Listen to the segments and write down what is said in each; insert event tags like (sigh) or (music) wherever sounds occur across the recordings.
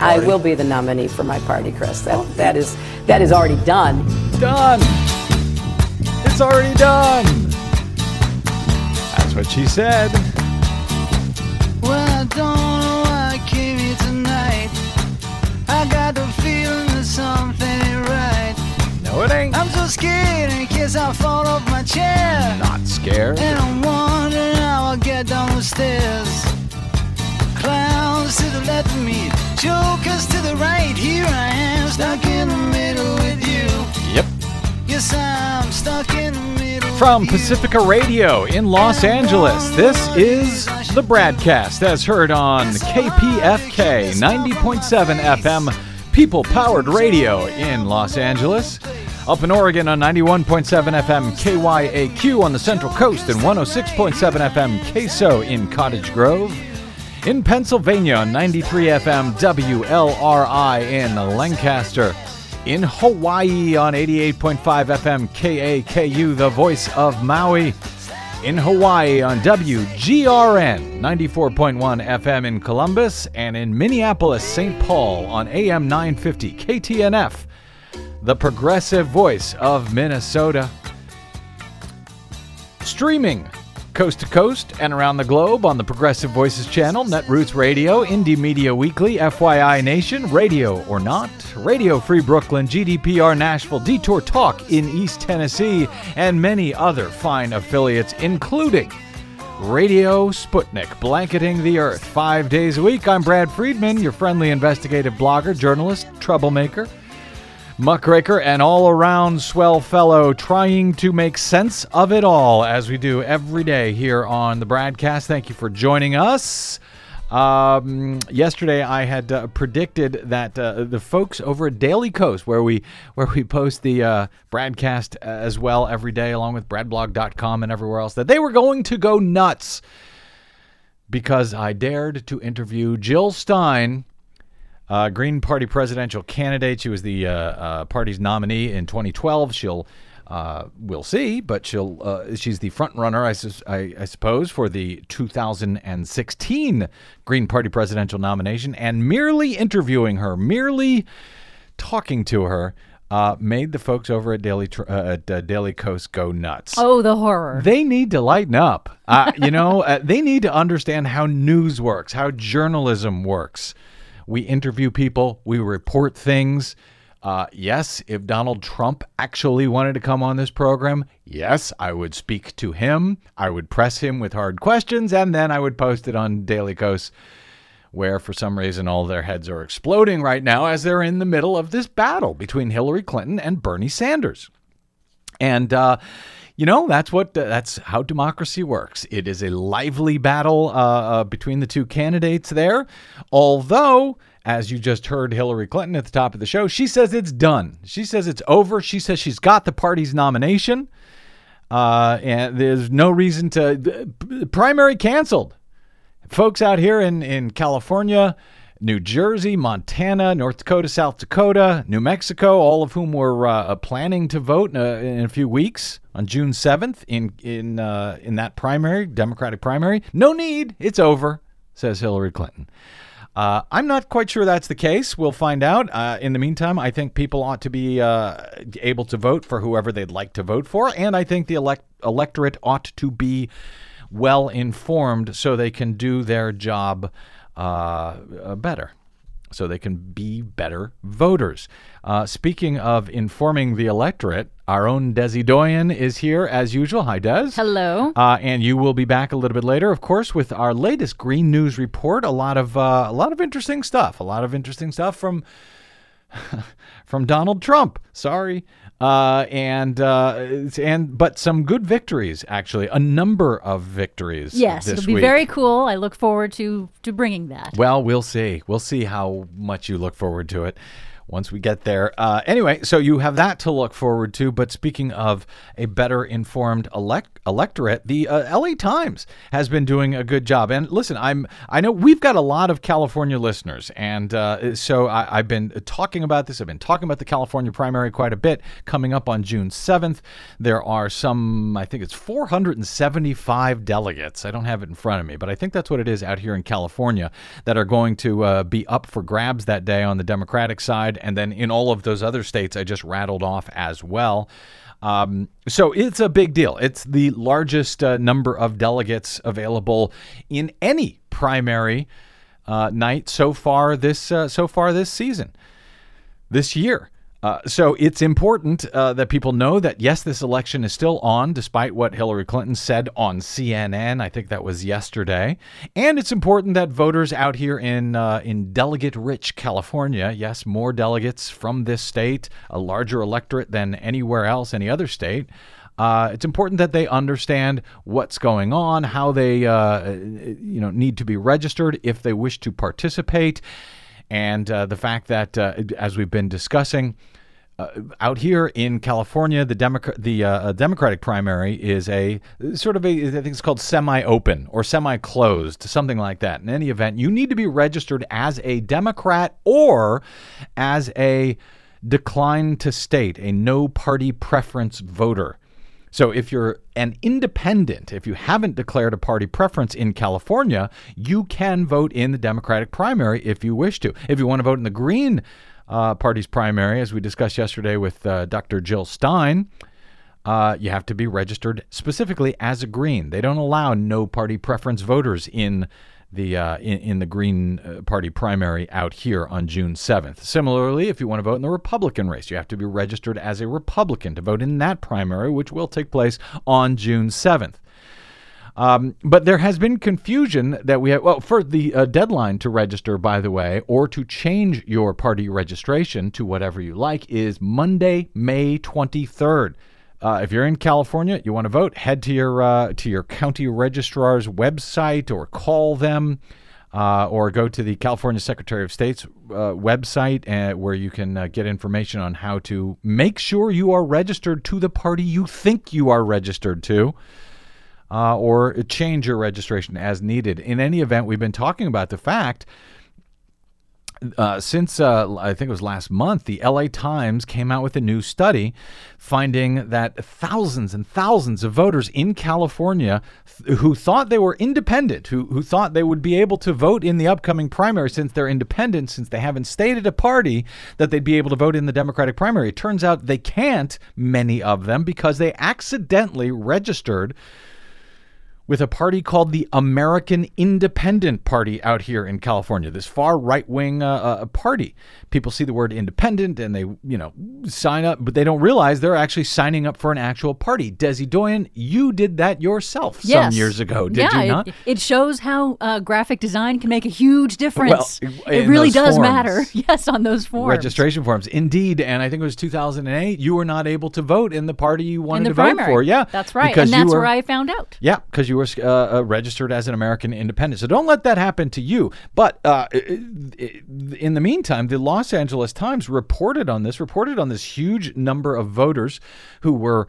I will be the nominee for my party, Chris. That, that is that is already done. Done. It's already done. That's what she said. Well, I don't know why I came here tonight. I got the feeling that something ain't right. No, it ain't. I'm so scared in case I fall off my chair. Not scared. And I'm wondering how I'll get down the stairs. Clowns to the left of me, jokers to the right. Here I am, stuck in the middle with you. Yep. Yes, I'm stuck in the middle. From with you. Pacifica Radio in Los Angeles, this is the BradCast as heard on KPFK 90.7 FM, People Powered Radio in Los Angeles. Up in Oregon on 91.7 FM KYAQ on the Central Coast and 106.7 FM KSO in Cottage Grove. In Pennsylvania on 93 FM WLRI in Lancaster. In Hawaii on 88.5 FM KAKU, the voice of Maui. In Ohio on WGRN 94.1 FM in Columbus. And in Minneapolis, St. Paul on AM 950 KTNF, the progressive voice of Minnesota. Streaming coast to coast and around the globe on the Progressive Voices channel, Netroots Radio, Indie Media Weekly, FYI Nation, Radio or Not, Radio Free Brooklyn, GDPR Nashville, Detour Talk in East Tennessee, and many other fine affiliates, including Radio Sputnik, blanketing the earth five days a week. I'm Brad Friedman, your friendly investigative blogger, journalist, troublemaker muckraker, and all around swell fellow trying to make sense of it all as we do every day here on the BradCast. Thank you for joining us. Um, yesterday, I had uh, predicted that uh, the folks over at Daily Kos, where we where we post the uh, BradCast as well every day, along with BradBlog.com and everywhere else, that they were going to go nuts because I dared to interview Jill Stein, uh, Green Party presidential candidate. She was the uh, uh, party's nominee in 2012. She'll, uh, we'll see, but she'll, uh, she's the front runner, I, sus- I, I suppose, for the 2016 Green Party presidential nomination. And merely interviewing her, merely talking to her, uh, made the folks over at Daily Tr- at uh, Daily Kos go nuts. Oh, the horror. They need to lighten up. Uh, you know, (laughs) uh, they need to understand how news works, how journalism works. We interview people, we report things. Uh, yes, if Donald Trump actually wanted to come on this program, yes, I would speak to him. I would press him with hard questions, and then I would post it on Daily Kos, where for some reason all their heads are exploding right now as they're in the middle of this battle between Hillary Clinton and Bernie Sanders. And uh, you know that's what uh, that's how democracy works. It is a lively battle uh, uh, between the two candidates there. Although, as you just heard Hillary Clinton at the top of the show, she says it's done. She says it's over. She says she's got the party's nomination, uh, and there's no reason to primary canceled. Folks out here in in California. New Jersey, Montana, North Dakota, South Dakota, New Mexico, all of whom were uh, planning to vote in a, in a, few weeks on June 7th in in uh, in that primary, Democratic primary. No need, it's over, says Hillary Clinton. Uh, I'm not quite sure that's the case. We'll find out. Uh, in the meantime, I think people ought to be uh, able to vote for whoever they'd like to vote for, and I think the elect- electorate ought to be well informed so they can do their job uh, uh, better, so they can be better voters. Uh, speaking of informing the electorate, our own Desi Doyen is here as usual. Hi, Des. Hello. Uh, and you will be back a little bit later, of course, with our latest Green News report. A lot of uh, a lot of interesting stuff. A lot of interesting stuff from (laughs) from Donald Trump. Sorry. Uh, and uh, and but some good victories actually, a number of victories. Yes, it'll be week. very cool. I look forward to to bringing that. Well, we'll see. We'll see how much you look forward to it. once we get there. Uh, anyway, so you have that to look forward to. But speaking of a better informed elect- electorate, the uh, LA Times has been doing a good job. And listen, I'm I know we've got a lot of California listeners, and uh, so I, I've been talking about this. I've been talking about the California primary quite a bit. Coming up on June 7th, there are some I think it's 475 delegates. I don't have it in front of me, but I think that's what it is out here in California that are going to uh, be up for grabs that day on the Democratic side, and then in all of those other states I just rattled off as well. Um, so it's a big deal. It's the largest uh, number of delegates available in any primary uh, night so far this uh, so far this season, this year. Uh, so it's important uh, that people know that yes, this election is still on, despite what Hillary Clinton said on CNN. I think that was yesterday, and it's important that voters out here in uh, in delegate-rich California, yes, more delegates from this state, a larger electorate than anywhere else, any other state. Uh, it's important that they understand what's going on, how they, uh, you know, need to be registered if they wish to participate, and uh, the fact that, uh, as we've been discussing, uh, out here in California, the Democrat the uh, Democratic primary is a sort of a I think it's called semi-open or semi-closed, something like that. In any event, you need to be registered as a Democrat or as a decline to state, a no party preference voter. So if you're an independent, if you haven't declared a party preference in California, you can vote in the Democratic primary if you wish to. If you want to vote in the Green uh, party's primary, as we discussed yesterday with uh, Dr. Jill Stein, uh, you have to be registered specifically as a Green. They don't allow no party preference voters in the uh, in, in, the Green uh, Party primary out here on June 7th. Similarly, if you want to vote in the Republican race, you have to be registered as a Republican to vote in that primary, which will take place on June 7th. Um, but there has been confusion that we have. Well, for the uh, deadline to register, by the way, or to change your party registration to whatever you like, is Monday, May 23rd. Uh, if you're in California, you want to vote, head to your uh, to your county registrar's website or call them. Uh, or go to the California Secretary of State's uh, website uh, where you can uh, get information on how to make sure you are registered to the party you think you are registered to uh, or change your registration as needed. In any event, we've been talking about the fact. Uh, since uh, I think it was last month, the LA Times came out with a new study finding that thousands and thousands of voters in California th- who thought they were independent, who, who thought they would be able to vote in the upcoming primary since they're independent, since they haven't stated a party that they'd be able to vote in the Democratic primary. It turns out they can't, many of them, because they accidentally registered with a party called the American Independent Party out here in California. This far right wing uh, uh, party. People see the word independent and they, you know, sign up, but they don't realize they're actually signing up for an actual party. Desi Doyen, you did that yourself yes. some years ago, did yeah, you not? It, it shows how uh, graphic design can make a huge difference. Well, it really does forms, matter. (laughs) Yes, on those forms. Registration forms. Indeed. And I think it was 2008, you were not able to vote in the party you wanted to primary. vote for. Yeah. That's right. Because and that's were, where I found out. Yeah, because you were uh, uh, registered as an American independent. So don't let that happen to you. But uh, in the meantime, the Los Angeles Times reported on this, reported on this huge number of voters who were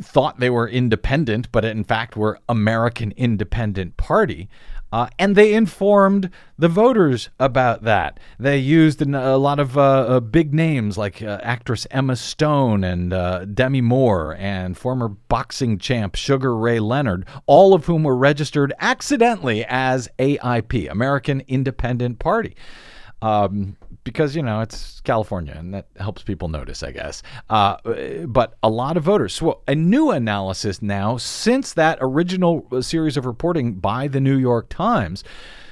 thought they were independent, but in fact were American Independent Party. Uh, and they informed the voters about that. They used a lot of uh, uh, big names like uh, actress Emma Stone and uh, Demi Moore and former boxing champ Sugar Ray Leonard, all of whom were registered accidentally as AIP, American Independent Party. Um, because you know it's California and that helps people notice, I guess. Uh, but a lot of voters. So a new analysis now, since that original series of reporting by the New York Times,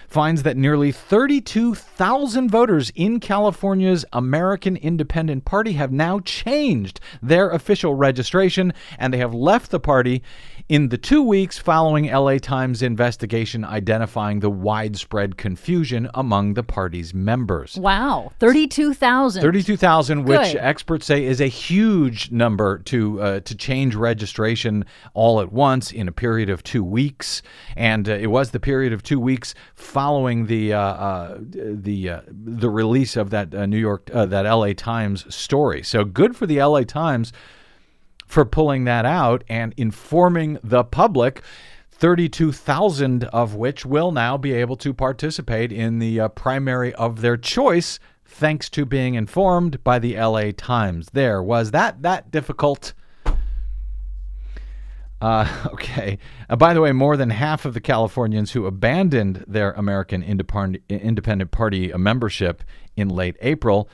finds that nearly 32,000 voters in California's American Independent Party have now changed their official registration and they have left the party in the two weeks following LA Times investigation identifying the widespread confusion among the party's members. Wow, 32,000. 32,000, which Good. experts say is a huge number to uh, to change registration all at once in a period of 2 weeks, and uh, it was the period of 2 weeks following the uh, uh, the uh, the release of that uh, New York uh, that L.A. Times story. So good for the L.A. Times for pulling that out and informing the public. 32,000 of which will now be able to participate in the uh, primary of their choice thanks to being informed by the LA Times. There was that that difficult. Uh, (laughs) okay. Uh, by the way, more than half of the Californians who abandoned their American Independent Party membership in late April,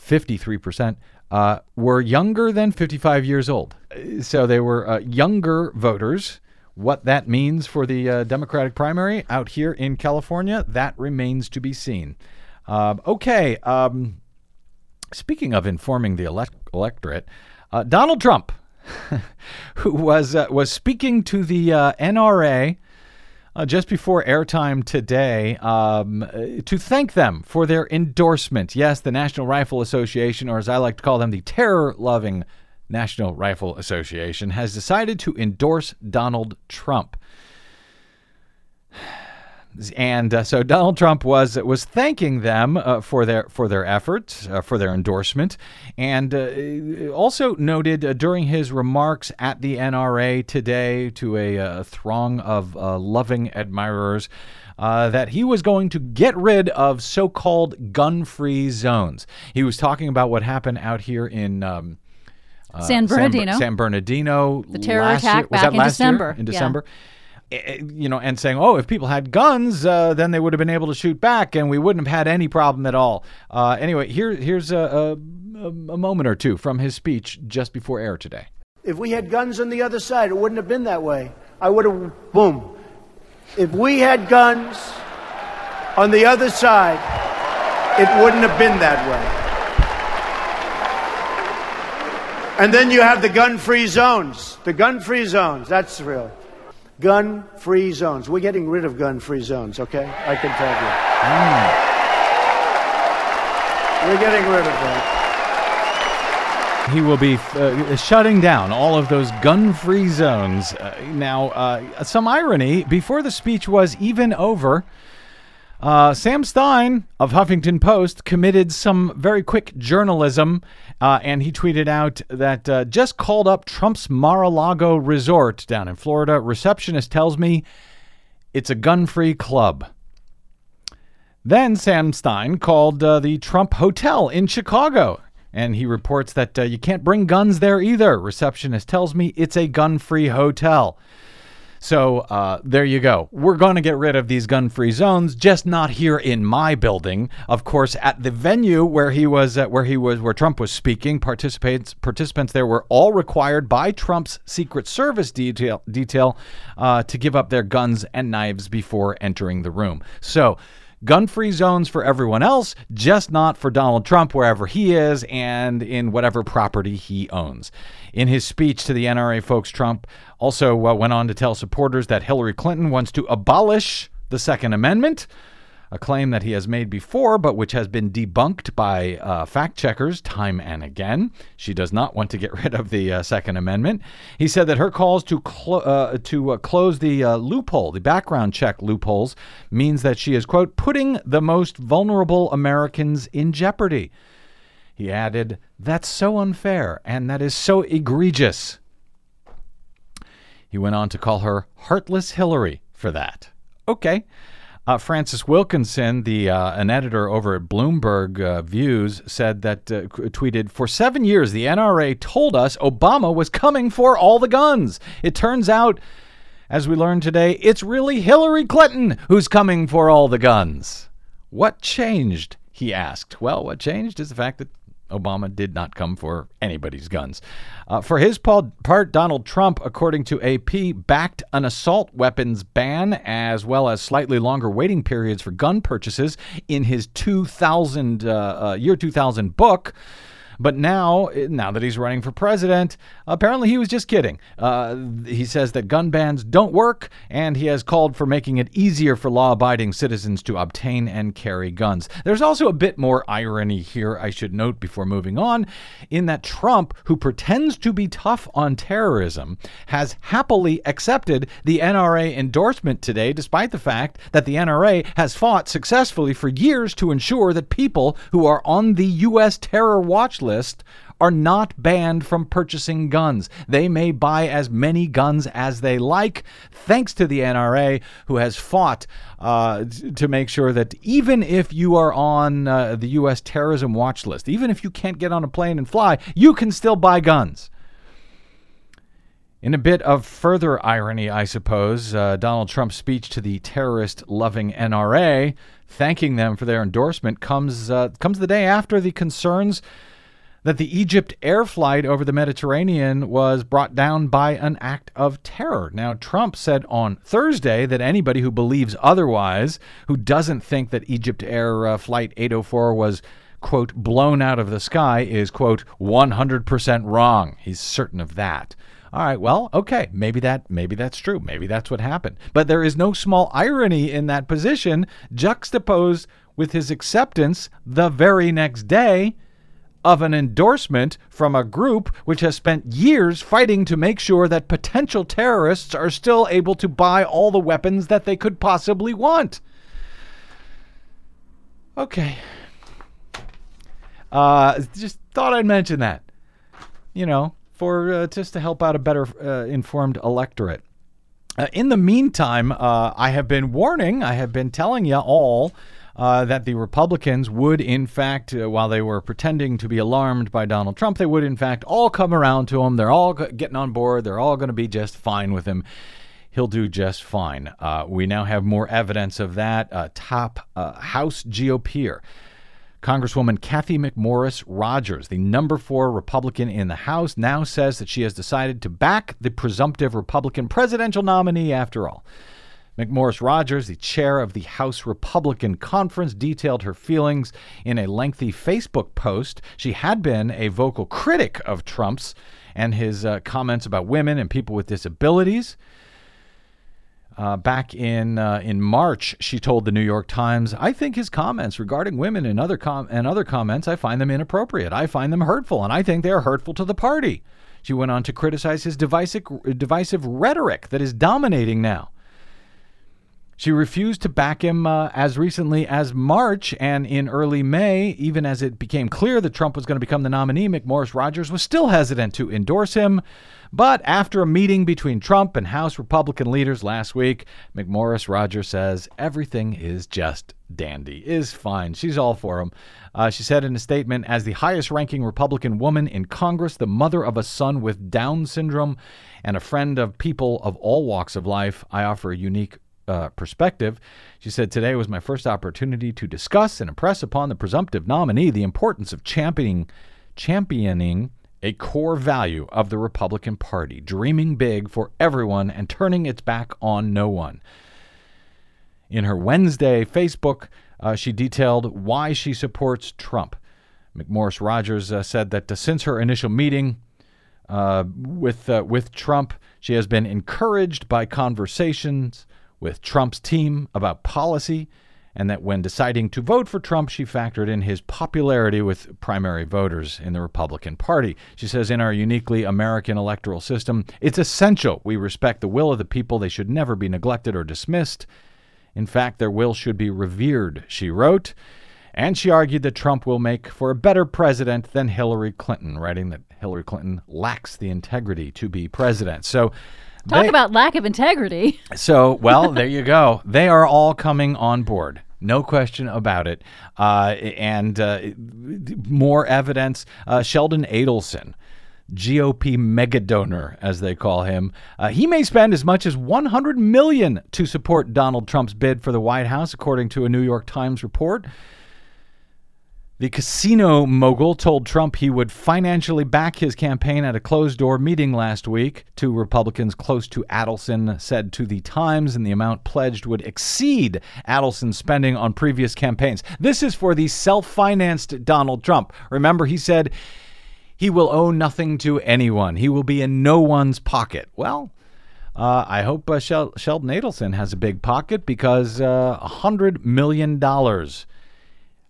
53%, uh, were younger than 55 years old. So they were uh, younger voters. What that means for the uh, Democratic primary out here in California, that remains to be seen. Um, okay. Um, speaking of informing the elect- electorate, uh, Donald Trump, (laughs) who was uh, was speaking to the NRA uh, just before airtime today um, uh, to thank them for their endorsement. Yes, the National Rifle Association, or as I like to call them, the terror-loving National Rifle Association, has decided to endorse Donald Trump. And uh, so Donald Trump was was thanking them uh, for their for their efforts, uh, for their endorsement, and uh, also noted uh, during his remarks at the NRA today to a uh, throng of uh, loving admirers. Uh, that he was going to get rid of so-called gun-free zones. He was talking about what happened out here in um, uh, San Bernardino. San, Bernardino. The terror last attack year. Was back that in last year? December. In December eh, you know, and saying, "Oh, if people had guns, uh, then they would have been able to shoot back, and we wouldn't have had any problem at all." Uh, anyway, here here's a, a, a moment or two from his speech just before air today. If we had guns on the other side, it wouldn't have been that way. I would have, boom. If we had guns on the other side, it wouldn't have been that way. And then you have the gun free zones. The gun free zones, that's real. Gun free zones. We're getting rid of gun free zones, okay? I can tell you. We're getting rid of that. He will be uh, shutting down all of those gun-free zones. Uh, now, uh, some irony: before the speech was even over. Uh, Sam Stein of Huffington Post committed some very quick journalism, uh, and he tweeted out that uh, just called up Trump's Mar-a-Lago resort down in Florida. Receptionist tells me it's a gun-free club. Then Sam Stein called uh, the Trump Hotel in Chicago, and he reports that uh, you can't bring guns there either. Receptionist tells me it's a gun-free hotel. So uh, there you go. We're going to get rid of these gun-free zones, just not here in my building. Of course, at the venue where he was, uh, where he was, where Trump was speaking, participants participants there were all required by Trump's Secret Service detail detail uh, to give up their guns and knives before entering the room. So. Gun free zones for everyone else, just not for Donald Trump wherever he is and in whatever property he owns. In his speech to the NRA folks, Trump also uh, went on to tell supporters that Hillary Clinton wants to abolish the Second Amendment, a claim that he has made before, but which has been debunked by uh, fact checkers time and again. She does not want to get (laughs) rid of the uh, Second Amendment. He said that her calls to clo- uh, to uh, close the uh, loophole, the background check loopholes, means that she is quote putting the most vulnerable Americans in jeopardy. He added, "That's so unfair, and that is so egregious." He went on to call her heartless Hillary for that. Okay. Uh, Francis Wilkinson, the uh, an editor over at Bloomberg uh, Views, said that uh, tweeted for seven years the NRA told us Obama was coming for all the guns. It turns out, as we learned today, it's really Hillary Clinton who's coming for all the guns. What changed? He asked. Well, what changed is the fact that Obama did not come for anybody's guns. Uh, for his part, Donald Trump, according to AP, backed an assault weapons ban as well as slightly longer waiting periods for gun purchases in his 2000 uh, uh, year 2000 book. But now, now that he's running for president, apparently he was just kidding. Uh, he says that gun bans don't work, and he has called for making it easier for law abiding citizens to obtain and carry guns. There's also a bit more irony here, I should note before moving on, in that Trump, who pretends to be tough on terrorism, has happily accepted the NRA endorsement today, despite the fact that the NRA has fought successfully for years to ensure that people who are on the U.S. terror watch list are not banned from purchasing guns. They may buy as many guns as they like, thanks to the NRA, who has fought uh, to make sure that even if you are on uh, the U.S. terrorism watch list, even if you can't get on a plane and fly, you can still buy guns. In a bit of further irony, I suppose, uh, Donald Trump's speech to the terrorist loving NRA, thanking them for their endorsement, comes, uh, comes the day after the concerns that the Egypt air flight over the Mediterranean was brought down by an act of terror. Now, Trump said on Thursday that anybody who believes otherwise, who doesn't think that Egypt Air uh, Flight 804 was, quote, blown out of the sky, is, quote, 100% wrong. He's certain of that. All right, well, okay, maybe that maybe that's true. Maybe that's what happened. But there is no small irony in that position juxtaposed with his acceptance the very next day of an endorsement from a group which has spent years fighting to make sure that potential terrorists are still able to buy all the weapons that they could possibly want. Okay. Uh, just thought I'd mention that. You know, for uh, just to help out a better uh, informed electorate. Uh, in the meantime, uh, I have been warning, I have been telling you all uh, that the Republicans would, in fact, uh, while they were pretending to be alarmed by Donald Trump, they would, in fact, all come around to him. They're all getting on board. They're all going to be just fine with him. He'll do just fine. Uh, we now have more evidence of that. Uh, top uh, House GOPer. Congresswoman Cathy McMorris Rodgers, the number four Republican in the House, now says that she has decided to back the presumptive Republican presidential nominee after all. McMorris Rodgers, the chair of the House Republican Conference, detailed her feelings in a lengthy Facebook post. She had been a vocal critic of Trump's and his uh, comments about women and people with disabilities. Uh, back in uh, in March, she told the New York Times, "I think his comments regarding women and other com- and other comments, I find them inappropriate. I find them hurtful, and I think they are hurtful to the party." She went on to criticize his divisive, divisive rhetoric that is dominating now. She refused to back him uh, as recently as March and in early May, even as it became clear that Trump was going to become the nominee. McMorris Rodgers was still hesitant to endorse him. But after a meeting between Trump and House Republican leaders last week, McMorris Rodgers says everything is just dandy, is fine. She's all for him. Uh, she said in a statement, as the highest ranking Republican woman in Congress, the mother of a son with Down syndrome, and a friend of people of all walks of life, I offer a unique uh, perspective. She said, Today was my first opportunity to discuss and impress upon the presumptive nominee the importance of championing, championing a core value of the Republican Party, dreaming big for everyone and turning its back on no one. In her Wednesday Facebook, uh, she detailed why she supports Trump. McMorris Rodgers uh, said that uh, since her initial meeting uh, with uh, with Trump, she has been encouraged by conversations with Trump's team about policy, and that when deciding to vote for Trump, she factored in his popularity with primary voters in the Republican Party. She says, In our uniquely American electoral system, it's essential we respect the will of the people. They should never be neglected or dismissed. In fact, their will should be revered, she wrote. And she argued that Trump will make for a better president than Hillary Clinton, writing that Hillary Clinton lacks the integrity to be president. So, Talk they- about lack of integrity. (laughs) so, well, there you go. They are all coming on board. No question about it. Uh, and uh, more evidence uh, Sheldon Adelson, GOP megadonor, as they call him, uh, he may spend as much as 100 million to support Donald Trump's bid for the White House, according to a New York Times report. The casino mogul told Trump he would financially back his campaign at a closed door meeting last week. Two Republicans close to Adelson said to The Times, and the amount pledged would exceed Adelson's spending on previous campaigns. This is for the self financed Donald Trump. Remember, he said he will owe nothing to anyone, he will be in no one's pocket. Well, uh, I hope uh, Shel- Sheldon Adelson has a big pocket because uh, $100 million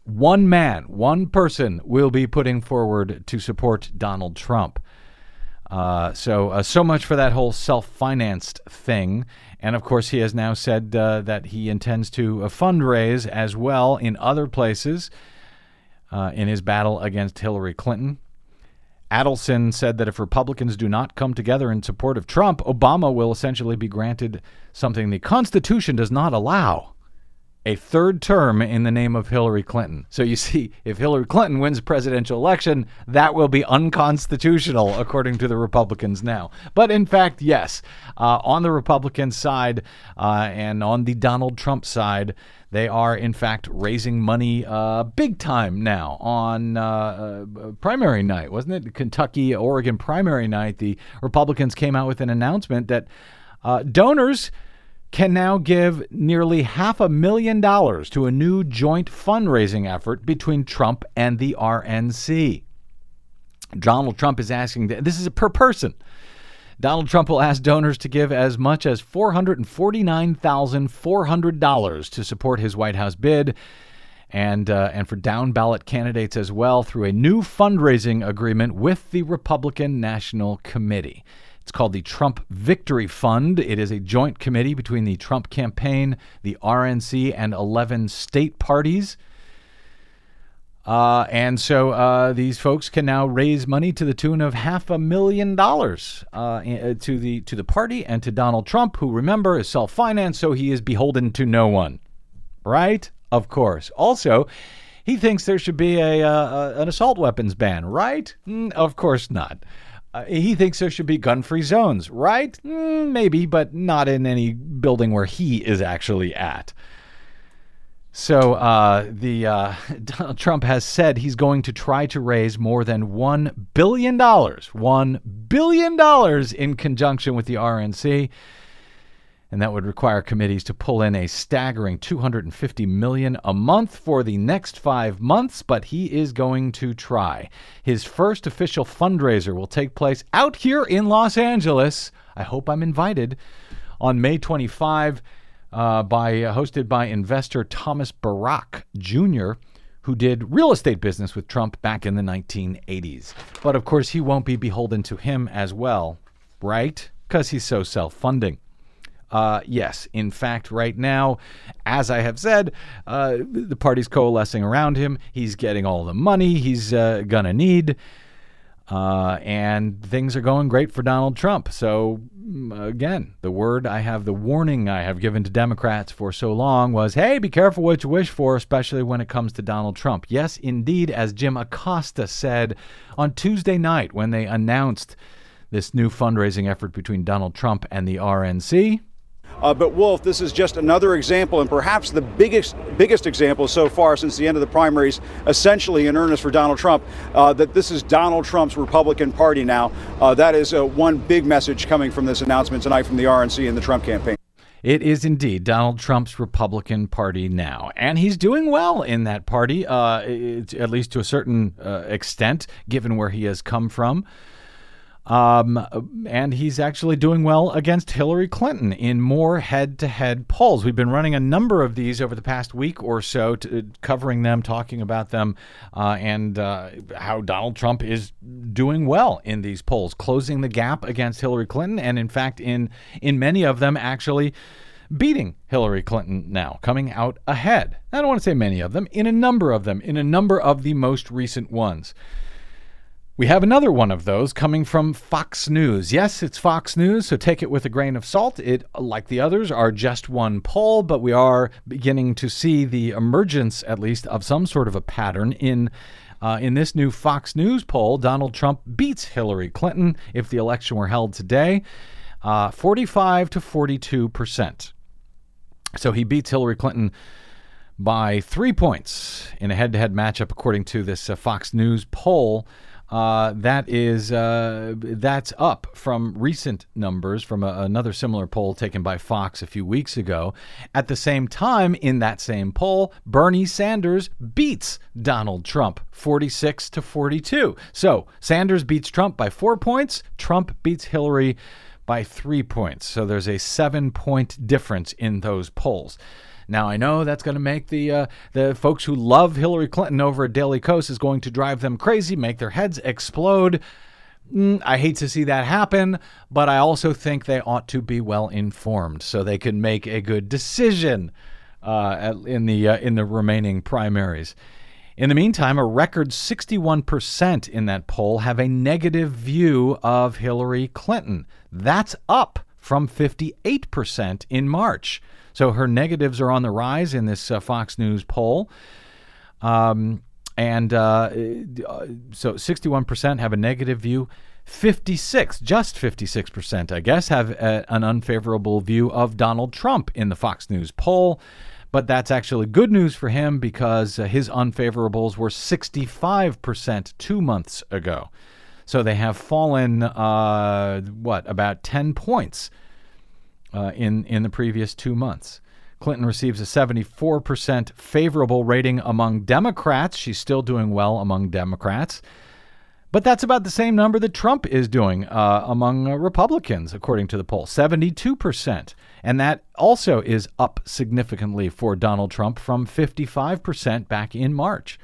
one man, one person will be putting forward to support Donald Trump. Uh, so, uh, so much for that whole self-financed thing. And of course, he has now said uh, that he intends to uh, fundraise as well in other places uh, in his battle against Hillary Clinton. Adelson said that if Republicans do not come together in support of Trump, Obama will essentially be granted something the Constitution does not allow a third term in the name of Hillary Clinton. So you see, if Hillary Clinton wins presidential election, that will be unconstitutional, according to the Republicans now. But in fact, yes, uh, on the Republican side uh, and on the Donald Trump side, they are, in fact, raising money uh, big time now on uh, uh, primary night, wasn't it? Kentucky, Oregon primary night. The Republicans came out with an announcement that uh, donors can now give nearly half a million dollars to a new joint fundraising effort between Trump and the RNC. Donald Trump is asking, this is per person. Donald Trump will ask donors to give as much as $449,400 to support his White House bid and, uh, and for down ballot candidates as well through a new fundraising agreement with the Republican National Committee. It's called the Trump Victory Fund. It is a joint committee between the Trump campaign, the RNC, and 11 state parties. Uh, and so uh, these folks can now raise money to the tune of half a million dollars uh, to the to the party and to Donald Trump, who remember is self-financed, so he is beholden to no one, right? Of course. Also, he thinks there should be a, uh, an assault weapons ban, right? Mm, of course not. Uh, he thinks there should be gun free zones, right? Mm, maybe, but not in any building where he is actually at. So uh, the uh, (laughs) Donald Trump has said he's going to try to raise more than one billion dollars, one billion dollars in conjunction with the RNC and that would require committees to pull in a staggering 250 million a month for the next 5 months, but he is going to try. His first official fundraiser will take place out here in Los Angeles. I hope I'm invited on May 25 uh, by uh, hosted by investor Thomas Barrack Jr who did real estate business with Trump back in the 1980s. But of course, he won't be beholden to him as well, right? Because he's so self funding. Uh, yes, in fact, right now, as I have said, uh, the party's coalescing around him. He's getting all the money he's uh, going to need. Uh, and things are going great for Donald Trump. So, mm, again, the word I have, the warning I have given to Democrats for so long was hey, be careful what you wish for, especially when it comes to Donald Trump. Yes, indeed, as Jim Acosta said on Tuesday night when they announced this new fundraising effort between Donald Trump and the RNC. Uh, but Wolf, this is just another example, and perhaps the biggest biggest example so far since the end of the primaries, essentially in earnest for Donald Trump, uh, that this is Donald Trump's Republican Party now. Uh, that is uh, one big message coming from this announcement tonight from the RNC and the Trump campaign. It is indeed Donald Trump's Republican Party now, and he's doing well in that party, uh, at least to a certain uh, extent, given where he has come from. Um, and he's actually doing well against Hillary Clinton in more head to head polls. We've been running a number of these over the past week or so, to, covering them, talking about them, uh, and uh, how Donald Trump is doing well in these polls, closing the gap against Hillary Clinton, and in fact, in, in many of them, actually beating Hillary Clinton now, coming out ahead. I don't want to say many of them, in a number of them, in a number of the most recent ones. We have another one of those coming from Fox News. Yes, it's Fox News, so take it with a grain of salt. It, like the others, are just one poll, but we are beginning to see the emergence, at least, of some sort of a pattern in. Uh, in this new Fox News poll, Donald Trump beats Hillary Clinton if the election were held today, uh, 45 to 42 percent. So he beats Hillary Clinton by three points in a head-to-head matchup, according to this uh, Fox News poll. Uh, that is uh, that's up from recent numbers from a, another similar poll taken by Fox a few weeks ago. At the same time, in that same poll, Bernie Sanders beats Donald Trump 46 to 42. So Sanders beats Trump by four points. Trump beats Hillary by three points. So there's a seven-point difference in those polls. Now I know that's going to make the uh, the folks who love Hillary Clinton over at Daily Kos is going to drive them crazy, make their heads explode. Mm, I hate to see that happen, but I also think they ought to be well informed so they can make a good decision uh, in the uh, in the remaining primaries. In the meantime, a record 61% in that poll have a negative view of Hillary Clinton. That's up from 58% in March. So her negatives are on the rise in this uh, Fox News poll. Um, and uh, uh, so 61% have a negative view. 56, just 56%, I guess, have a, an unfavorable view of Donald Trump in the Fox News poll. But that's actually good news for him because uh, his unfavorables were 65% two months ago. So they have fallen, uh, what, about 10 points uh, in, in the previous two months. Clinton receives a 74% favorable rating among Democrats. She's still doing well among Democrats. But that's about the same number that Trump is doing uh, among uh, Republicans, according to the poll 72%. And that also is up significantly for Donald Trump from 55% back in March.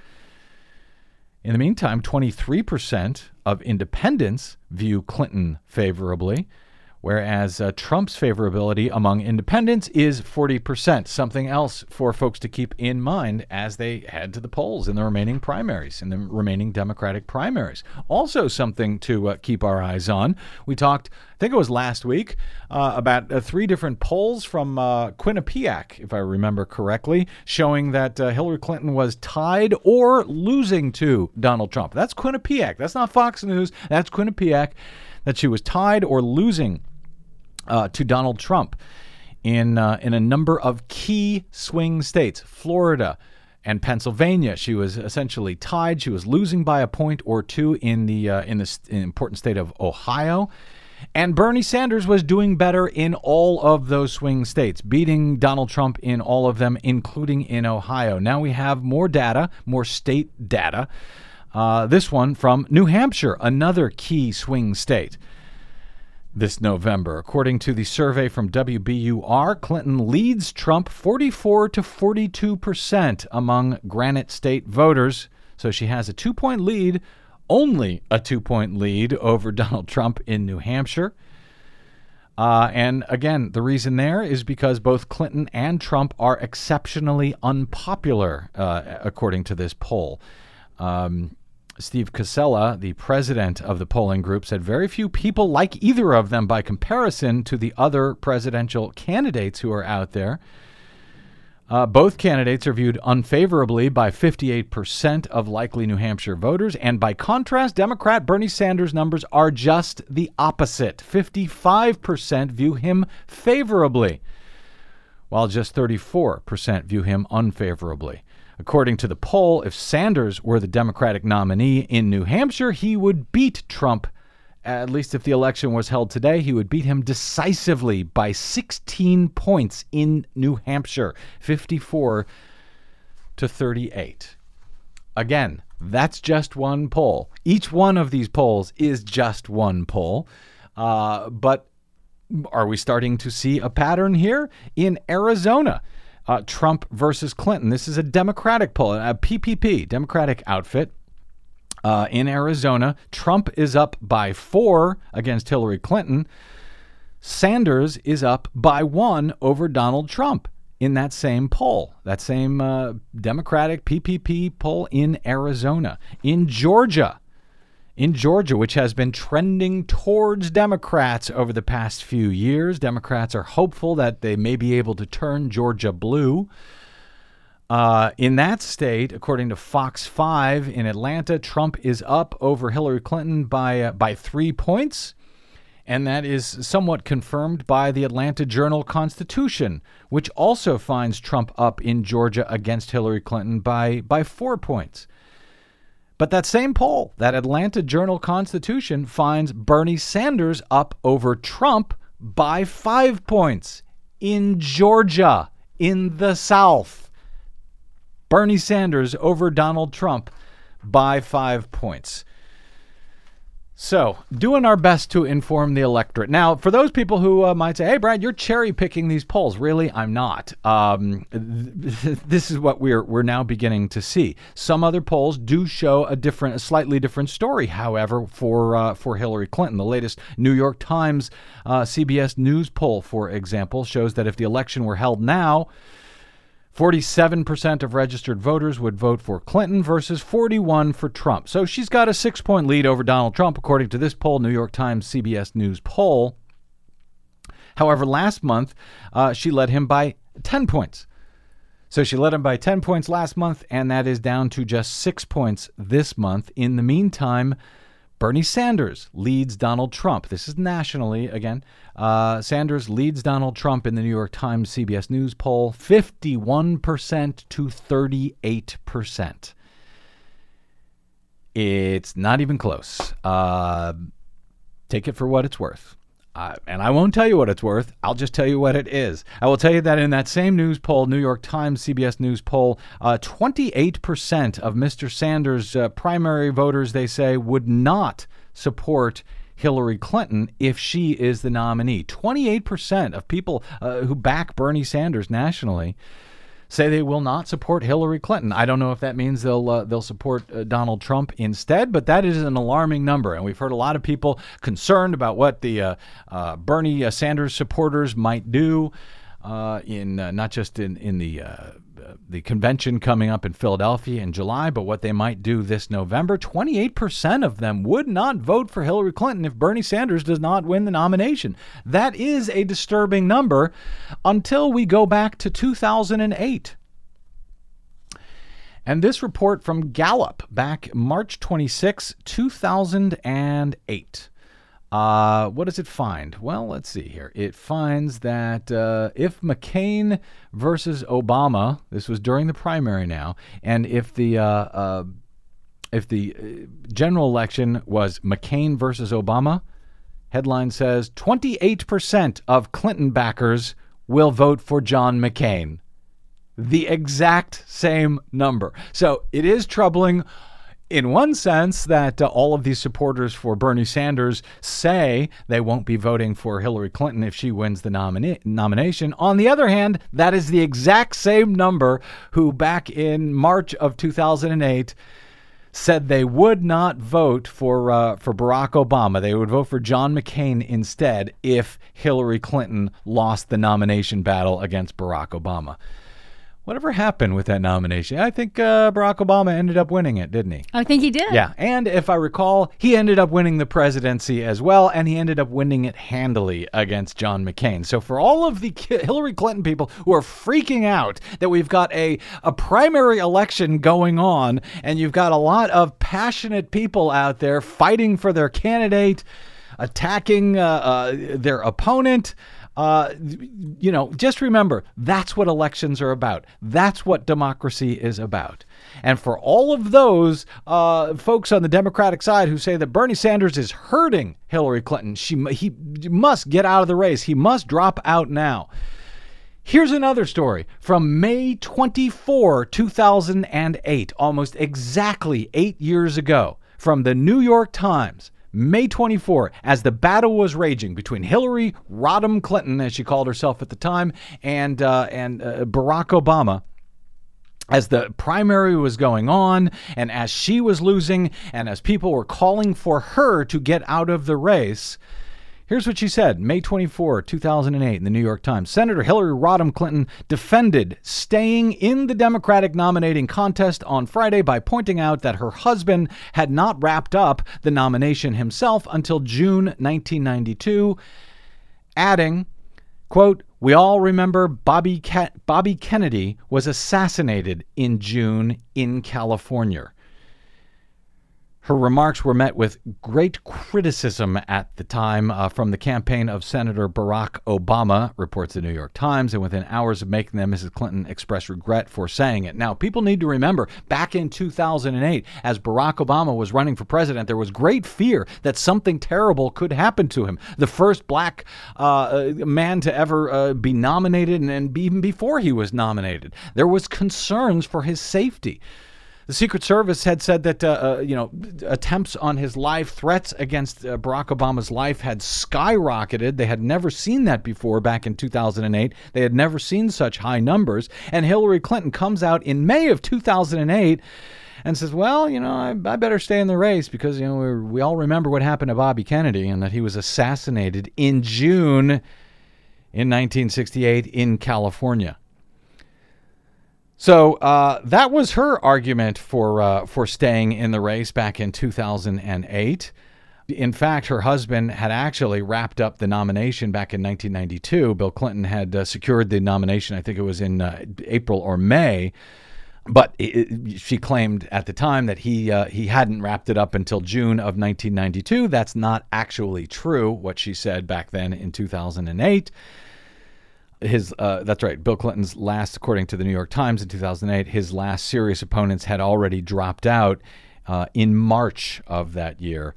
In the meantime, 23% of independents view Clinton favorably, whereas uh, Trump's favorability among independents is 40%. Something else for folks to keep in mind as they head to the polls in the remaining primaries, in the remaining Democratic primaries. Also, something to uh, keep our eyes on. We talked, I think it was last week, uh, about uh, three different polls from uh, Quinnipiac, if I remember correctly, showing that uh, Hillary Clinton was tied or losing to Donald Trump. That's Quinnipiac. That's not Fox News. That's Quinnipiac. That she was tied or losing uh, to Donald Trump in uh, in a number of key swing states, Florida and Pennsylvania. She was essentially tied. She was losing by a point or two in the uh, in the important state of Ohio. And Bernie Sanders was doing better in all of those swing states, beating Donald Trump in all of them, including in Ohio. Now we have more data, more state data. Uh, this one from New Hampshire, another key swing state this November. According to the survey from WBUR, Clinton leads Trump 44 to 42 percent among Granite State voters. So she has a two point lead, only a two point lead over (laughs) Donald Trump in New Hampshire. Uh, and again, the reason there is because both Clinton and Trump are exceptionally unpopular, uh, according to this poll. Um, Steve Koczela, the president of the polling group, said very few people like either of them by comparison to the other presidential candidates who are out there. Uh, both candidates are viewed unfavorably by 58% of likely New Hampshire voters. And by contrast, Democrat Bernie Sanders' numbers are just the opposite 55% view him favorably, while just 34% view him unfavorably. According to the poll, if Sanders were the Democratic nominee in New Hampshire, he would beat Trump. At least if the election was held today, he would beat him decisively by 16 points in New Hampshire, 54 to 38. Again, that's just one poll. Each one of these polls is just one poll. Uh, but are we starting to see a pattern here? In Arizona, uh, Trump versus Clinton. This is a Democratic poll, a PPP, Democratic outfit. Uh, in Arizona, Trump is up by four against Hillary Clinton. Sanders is up by one over Donald Trump in that same poll, that same uh, Democratic PPP poll in Arizona. In Georgia, in Georgia, which has been trending towards Democrats over the past few years. Democrats are hopeful that they may be able to turn Georgia blue. Uh, in that state, according to Fox 5 in Atlanta, Trump is up over Hillary Clinton by, uh, by three points. And that is somewhat confirmed by the Atlanta Journal Constitution, which also finds Trump up in Georgia against Hillary Clinton by, by four points. But that same poll, that Atlanta Journal Constitution, finds Bernie Sanders up over Trump by five points in Georgia, in the South. Bernie Sanders over Donald Trump by five points. So, doing our best to inform the electorate. Now, for those people who uh, might say, "Hey, Brad, you're cherry picking these polls," really, I'm not. Um, th- (laughs) this is what we're we're now beginning to see. Some other polls do show a different, a slightly different story. However, for uh, for Hillary Clinton, the latest New York Times uh, CBS News poll, for example, shows that if the election were held now. 47% of registered voters would vote for Clinton versus 41 for Trump. So she's got a 6-point lead over Donald Trump according to this poll, New York Times CBS News poll. However, last month uh, she led him by 10 points. So she led him by 10 points last month, and that is down to just six points this month. In the meantime, Bernie Sanders leads Donald Trump. This is nationally again. Uh, Sanders leads Donald Trump in the New York Times CBS News poll 51% to 38%. It's not even close. Uh, take it for what it's worth. Uh, and I won't tell you what it's worth. I'll just tell you what it is. I will tell you that in that same news poll, New York Times, CBS News poll, uh, 28% of Mr. Sanders' uh, primary voters, they say, would not support Hillary Clinton if she is the nominee. 28% of people uh, who back Bernie Sanders nationally say they will not support Hillary Clinton. I don't know if that means they'll uh, they'll support uh, Donald Trump instead, but that is an alarming number, and we've heard a lot of people concerned about what the uh, uh Bernie uh, Sanders supporters might do uh, in uh, not just in in the uh, uh, the convention coming up in Philadelphia in July, but what they might do this November. 28% of them would not vote for Hillary Clinton if Bernie Sanders does not win the nomination. That is a disturbing number until we go back to 2008. And this report from Gallup back March 26, 2008. Uh, what does it find? Well, let's see here. It finds that uh, if McCain versus Obama, this was during the primary now, and if the uh, uh if the uh, general election was McCain versus Obama, headline says 28% of Clinton backers will vote for John McCain. The exact same number. So it is troubling in one sense that uh, all of these supporters for Bernie Sanders say they won't be voting for Hillary Clinton if she wins the nomina- nomination. On the other hand, that is the exact same number who back in March of 2008 said they would not vote for uh, for Barack Obama. They would vote for John McCain instead if Hillary Clinton lost the nomination battle against Barack Obama. Whatever happened with that nomination? I think uh, Barack Obama ended up winning it, didn't he? I think he did. Yeah, and if I recall, he ended up winning the presidency as well, and he ended up winning it handily against John McCain. So for all of the Hillary Clinton people who are freaking out that we've got a a primary election going on, and you've got a lot of passionate people out there fighting for their candidate, attacking uh, uh, their opponent. Uh, you know, just remember that's what elections are about. That's what democracy is about. And for all of those uh, folks on the Democratic side who say that Bernie Sanders is hurting Hillary Clinton, she he must get out of the race. He must drop out now. Here's another story from May 24, 2008, almost exactly eight years ago, from the New York Times. May 24, as the battle was raging between Hillary Rodham Clinton, as she called herself at the time, and uh, and uh, Barack Obama. As the primary was going on, and as she was losing, and as people were calling for her to get out of the race, Here's what she said May 24, 2008, in the New York Times. Senator Hillary Rodham Clinton defended staying in the Democratic nominating contest on Friday by pointing out that her husband had not wrapped up the nomination himself until June 1992, adding, quote, we all remember Bobby, Ke- Bobby Kennedy was assassinated in June in California. Her remarks were met with great criticism at the time uh, from the campaign of Senator Barack Obama, reports the New York Times, and within hours of making them, Mrs. Clinton expressed regret for saying it. Now, people need to remember back in 2008, as Barack Obama was running for president, there was great fear that something terrible could happen to him. The first black uh, man to ever uh, be nominated, and, and even before he was nominated, there was concerns for his safety. The Secret Service had said that uh, uh, you know attempts on his life, threats against uh, Barack Obama's life had skyrocketed. They had never seen that before back in 2008. They had never seen such high numbers. And Hillary Clinton comes out in May of 2008 and says, "Well, you know, I, I better stay in the race because you know we we all remember what happened to Bobby Kennedy and that he was assassinated in June in 1968 in California." So uh, that was her argument for uh, for staying in the race back in 2008. In fact, her husband had actually wrapped up the nomination back in 1992. Bill Clinton had uh, secured the nomination. I think it was in uh, April or May. But it, she claimed at the time that he uh, he hadn't wrapped it up until June of 1992. That's not actually true. What she said back then in 2008 his uh, that's right bill clinton's last according to the new york times in 2008 his last serious opponents had already dropped out uh, in march of that year.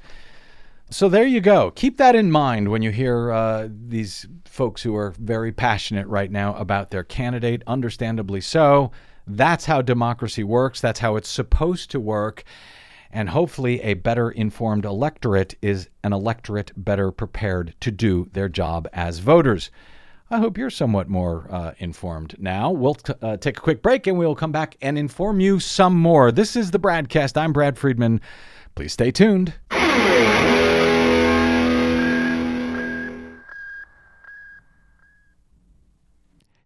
So there you go. Keep that in mind when you hear uh, these folks who are very passionate right now about their candidate understandably so. That's how democracy works. That's how it's supposed to work. And hopefully a better informed electorate is an electorate better prepared to do their job as voters I hope you're somewhat more uh, informed now. We'll t- uh, take a quick break and we'll come back and inform you some more. This is the BradCast. I'm Brad Friedman. Please stay tuned.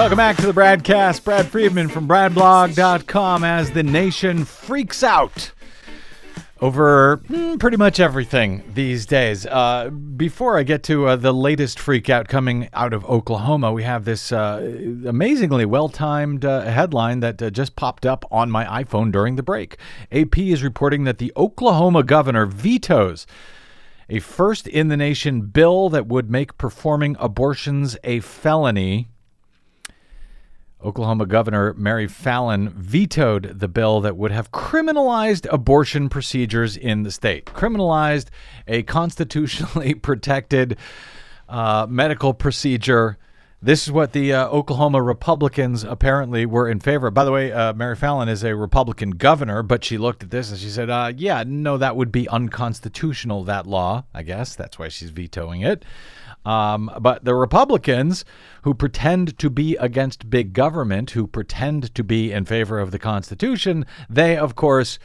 Welcome back to the BradCast. Brad Friedman from BradBlog.com as the nation freaks out over hmm, pretty much everything these days. Uh, before I get to uh, the latest freak out coming out of Oklahoma, we have this uh, amazingly well timed uh, headline that uh, just popped up on my iPhone during the break. AP is reporting that the Oklahoma governor vetoes a first in the nation bill that would make performing abortions a felony. Oklahoma Governor Mary Fallin vetoed the bill that would have criminalized abortion procedures in the state. Criminalized a constitutionally (laughs) protected uh, medical procedure. This is what the uh, Oklahoma Republicans apparently were in favor. By the way, uh, Mary Fallin is a Republican governor, but she looked at this and she said, uh, Yeah, no, that would be unconstitutional, that law, I guess. That's why she's vetoing it. Um, but the Republicans who pretend to be against big government, who pretend to be in favor of the Constitution, they, of course,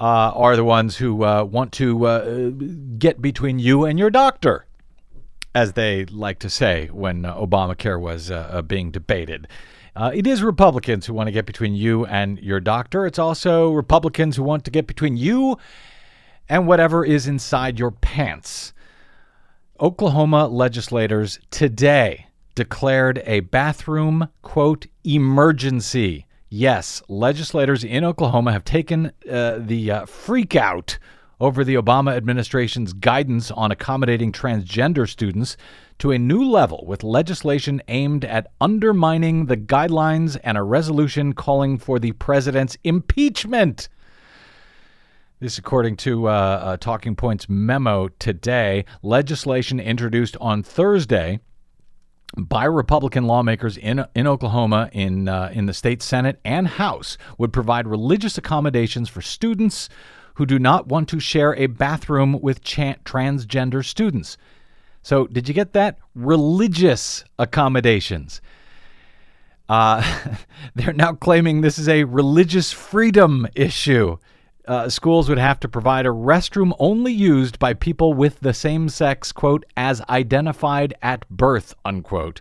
uh, are the ones who uh, want to uh, get between you and your doctor, as they like to say when Obamacare was uh, uh, being debated. Uh, it is Republicans who want to get between you and your doctor. It's also Republicans who want to get between you and whatever is inside your pants. Oklahoma legislators today declared a bathroom, quote, emergency. Yes, legislators in Oklahoma have taken uh, the uh, freak out over the Obama administration's guidance on accommodating transgender students to a new level with legislation aimed at undermining the guidelines and a resolution calling for the president's impeachment. This, according to uh, uh, Talking Points memo today, legislation introduced on Thursday by Republican lawmakers in in Oklahoma, in uh, in the state Senate and House, would provide religious accommodations for students who do not want to share a bathroom with cha- transgender students. So, did you get that? Religious accommodations. Uh, (laughs) they're now claiming this is a religious freedom issue. Uh, schools would have to provide a restroom only used by people with the same sex, quote, as identified at birth, unquote,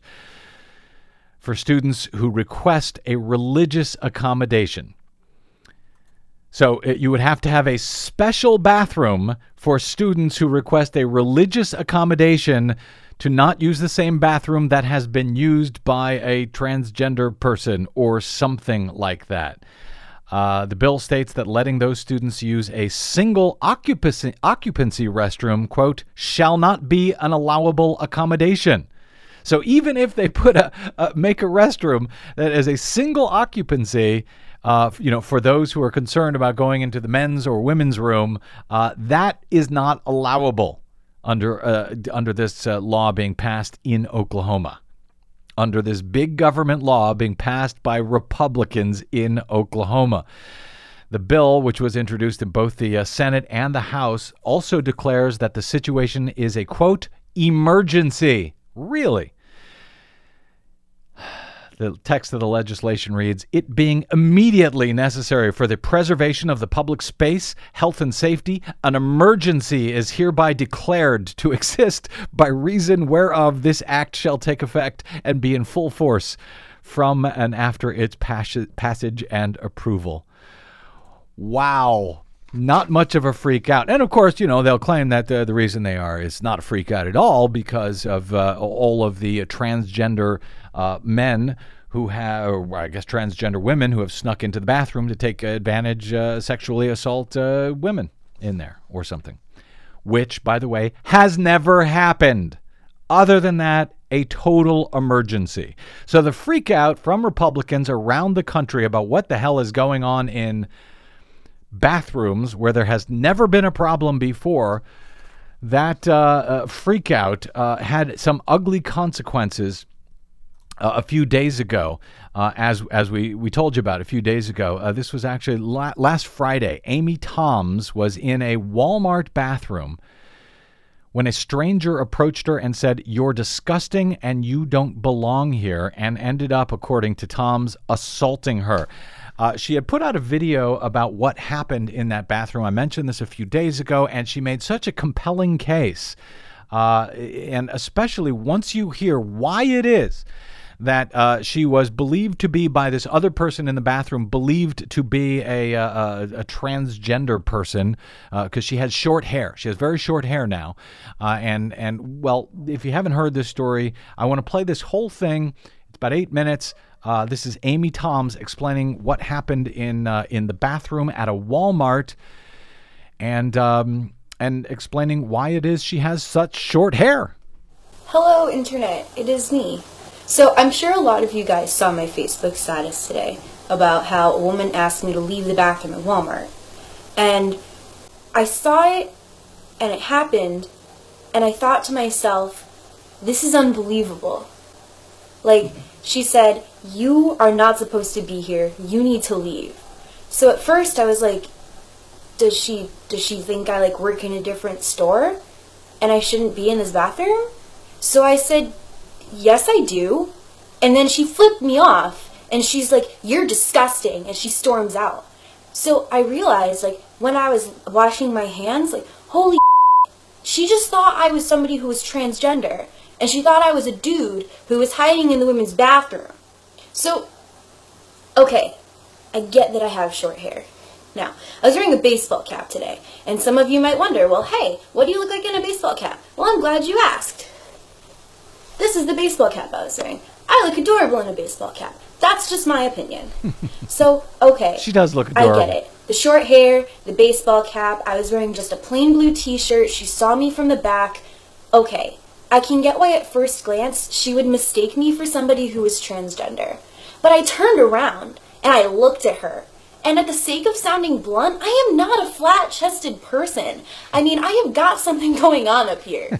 for students who request a religious accommodation. So uh, you would have to have a special bathroom for students who request a religious accommodation to not use the same bathroom that has been used by a transgender person or something like that. Uh, the bill states that letting those students use a single occupancy, occupancy restroom, quote, shall not be an allowable accommodation. So even if they put a, a make a restroom that is a single occupancy, uh, you know, for those who are concerned about going into the men's or women's room, uh, that is not allowable under uh, under this uh, law being passed in Oklahoma under this big government law being passed by Republicans in Oklahoma. The bill, which was introduced in both the uh, Senate and the House, also declares that the situation is a quote, emergency. Really? The text of the legislation reads It being immediately necessary for the preservation of the public space, health, and safety, an emergency is hereby declared to exist by reason whereof this act shall take effect and be in full force from and after its pas- passage and approval. Wow. Not much of a freak out. And of course, you know, they'll claim that the, the reason they are is not a freak out at all because of uh, all of the transgender uh, men who have, or I guess transgender women who have snuck into the bathroom to take advantage, uh, sexually assault uh, women in there or something. Which, by the way, has never happened. Other than that, a total emergency. So the freak out from Republicans around the country about what the hell is going on in bathrooms where there has never been a problem before, that uh, uh, freak out uh, had some ugly consequences. Uh, a few days ago, uh, as as we, we told you about a few days ago, uh, this was actually la- last Friday. Amy Toms was in a Walmart bathroom when a stranger approached her and said, You're disgusting and you don't belong here, and ended up, according to Toms, assaulting her. Uh, she had put out a video about what happened in that bathroom. I mentioned this a few days ago, and she made such a compelling case. Uh, and especially once you hear why it is that uh, she was believed to be by this other person in the bathroom, believed to be a, a, a transgender person because uh, she has short hair. She has very short hair now, uh, and and well, if you haven't heard this story, I want to play this whole thing. It's about eight minutes. Uh, this is Amy Toms explaining what happened in uh, in the bathroom at a Walmart, and um, and explaining why it is she has such short hair. Hello, Internet. It is me. So, I'm sure a lot of you guys saw my Facebook status today about how a woman asked me to leave the bathroom at Walmart. And I saw it, and it happened, and I thought to myself, this is unbelievable. Like, she said, You are not supposed to be here. You need to leave. So at first I was like, Does she does she think I like work in a different store? And I shouldn't be in this bathroom? So I said, Yes I do. And then she flipped me off and she's like, You're disgusting and she storms out. So I realized like when I was washing my hands, like, holy (laughs) she just thought I was somebody who was transgender and she thought I was a dude who was hiding in the women's bathroom. So, okay, I get that I have short hair. Now, I was wearing a baseball cap today, and some of you might wonder, well, hey, what do you look like in a baseball cap? Well, I'm glad you asked. This is the baseball cap I was wearing. I look adorable in a baseball cap. That's just my opinion. (laughs) so, okay. She does look adorable. I get it. The short hair, the baseball cap, I was wearing just a plain blue t shirt. She saw me from the back. Okay, I can get why at first glance she would mistake me for somebody who was transgender. But I turned around and I looked at her And at the sake of sounding blunt, I am not a flat chested person. I mean, I have got something (laughs) going on up here.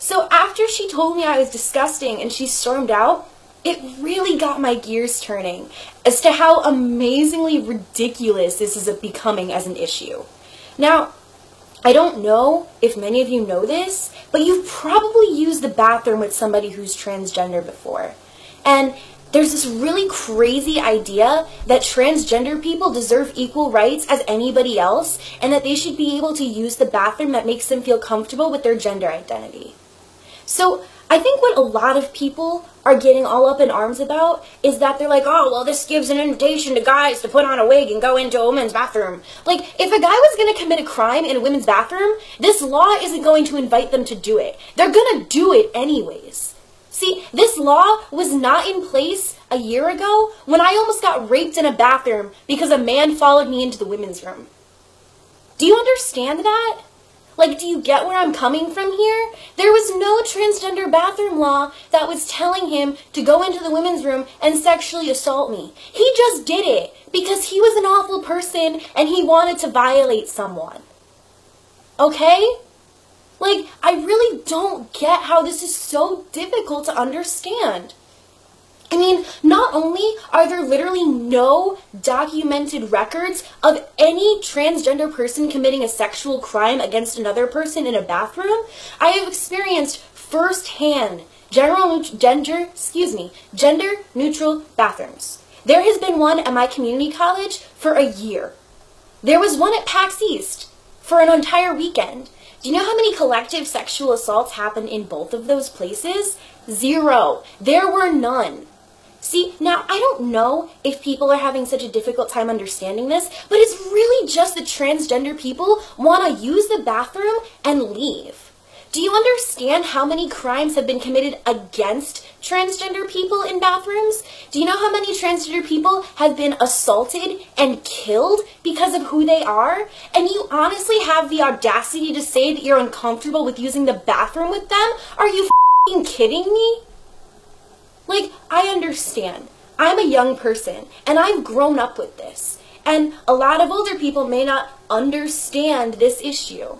So after she told me I was disgusting and she stormed out, it really got my gears turning as to how amazingly ridiculous this is becoming as an issue. Now, I don't know if many of you know this, but you've probably used the bathroom with somebody who's transgender before. And there's this really crazy idea that transgender people deserve equal rights as anybody else and that they should be able to use the bathroom that makes them feel comfortable with their gender identity. So, I think what a lot of people are getting all up in arms about is that they're like, oh, well, this gives an invitation to guys to put on a wig and go into a woman's bathroom. Like, if a guy was going to commit a crime in a women's bathroom, this law isn't going to invite them to do it. They're going to do it anyways. See, this law was not in place a year ago when I almost got raped in a bathroom because a man followed me into the women's room. Do you understand that? Like, do you get where I'm coming from here? There was no transgender bathroom law that was telling him to go into the women's room and sexually assault me. He just did it because he was an awful person and he wanted to violate someone. Okay? Like, I really don't get how this is so difficult to understand. I mean, not only are there literally no documented records of any transgender person committing a sexual crime against another person in a bathroom, I have experienced firsthand general gender, excuse me, gender neutral bathrooms. There has been one at my community college for a year. There was one at PAX East for an entire weekend. Do you know how many collective sexual assaults happened in both of those places? Zero. There were none. See, now I don't know if people are having such a difficult time understanding this, but it's really just that transgender people want to use the bathroom and leave. Do you understand how many crimes have been committed against transgender people in bathrooms? Do you know how many transgender people have been assaulted and killed because of who they are? And you honestly have the audacity to say that you're uncomfortable with using the bathroom with them? Are you kidding me? Like, I understand. I'm a young person and I've grown up with this. And a lot of older people may not understand this issue.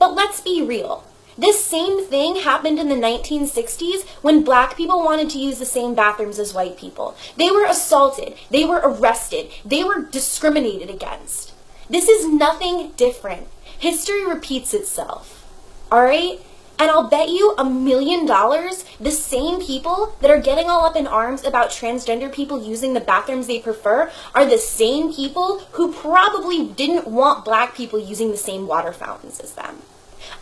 But let's be real. This same thing happened in the 1960s when black people wanted to use the same bathrooms as white people. They were assaulted, they were arrested, they were discriminated against. This is nothing different. History repeats itself. All right? And I'll bet you a million dollars the same people that are getting all up in arms about transgender people using the bathrooms they prefer are the same people who probably didn't want black people using the same water fountains as them.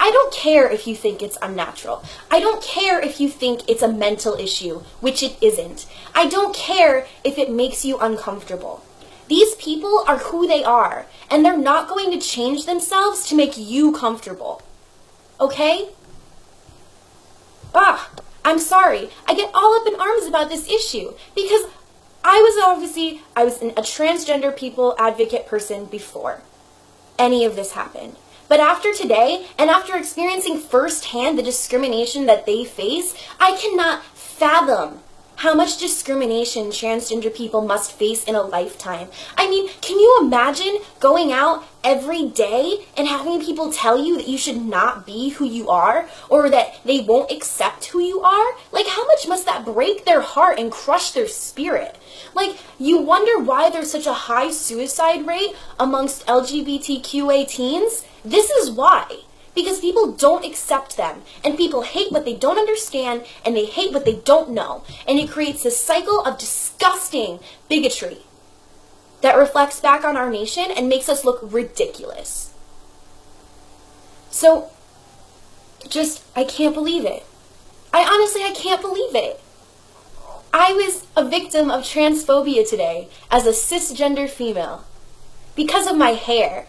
I don't care if you think it's unnatural. I don't care if you think it's a mental issue, which it isn't. I don't care if it makes you uncomfortable. These people are who they are, and they're not going to change themselves to make you comfortable. Okay? Ah, I'm sorry. I get all up in arms about this issue because I was obviously I was a transgender people advocate person before any of this happened. But after today, and after experiencing firsthand the discrimination that they face, I cannot fathom how much discrimination transgender people must face in a lifetime. I mean, can you imagine going out every day and having people tell you that you should not be who you are or that they won't accept who you are? Like, how much must that break their heart and crush their spirit? Like, you wonder why there's such a high suicide rate amongst LGBTQA teens? This is why because people don't accept them. And people hate what they don't understand and they hate what they don't know. And it creates this cycle of disgusting bigotry that reflects back on our nation and makes us look ridiculous. So just i can't believe it. I honestly i can't believe it. I was a victim of transphobia today as a cisgender female because of my hair.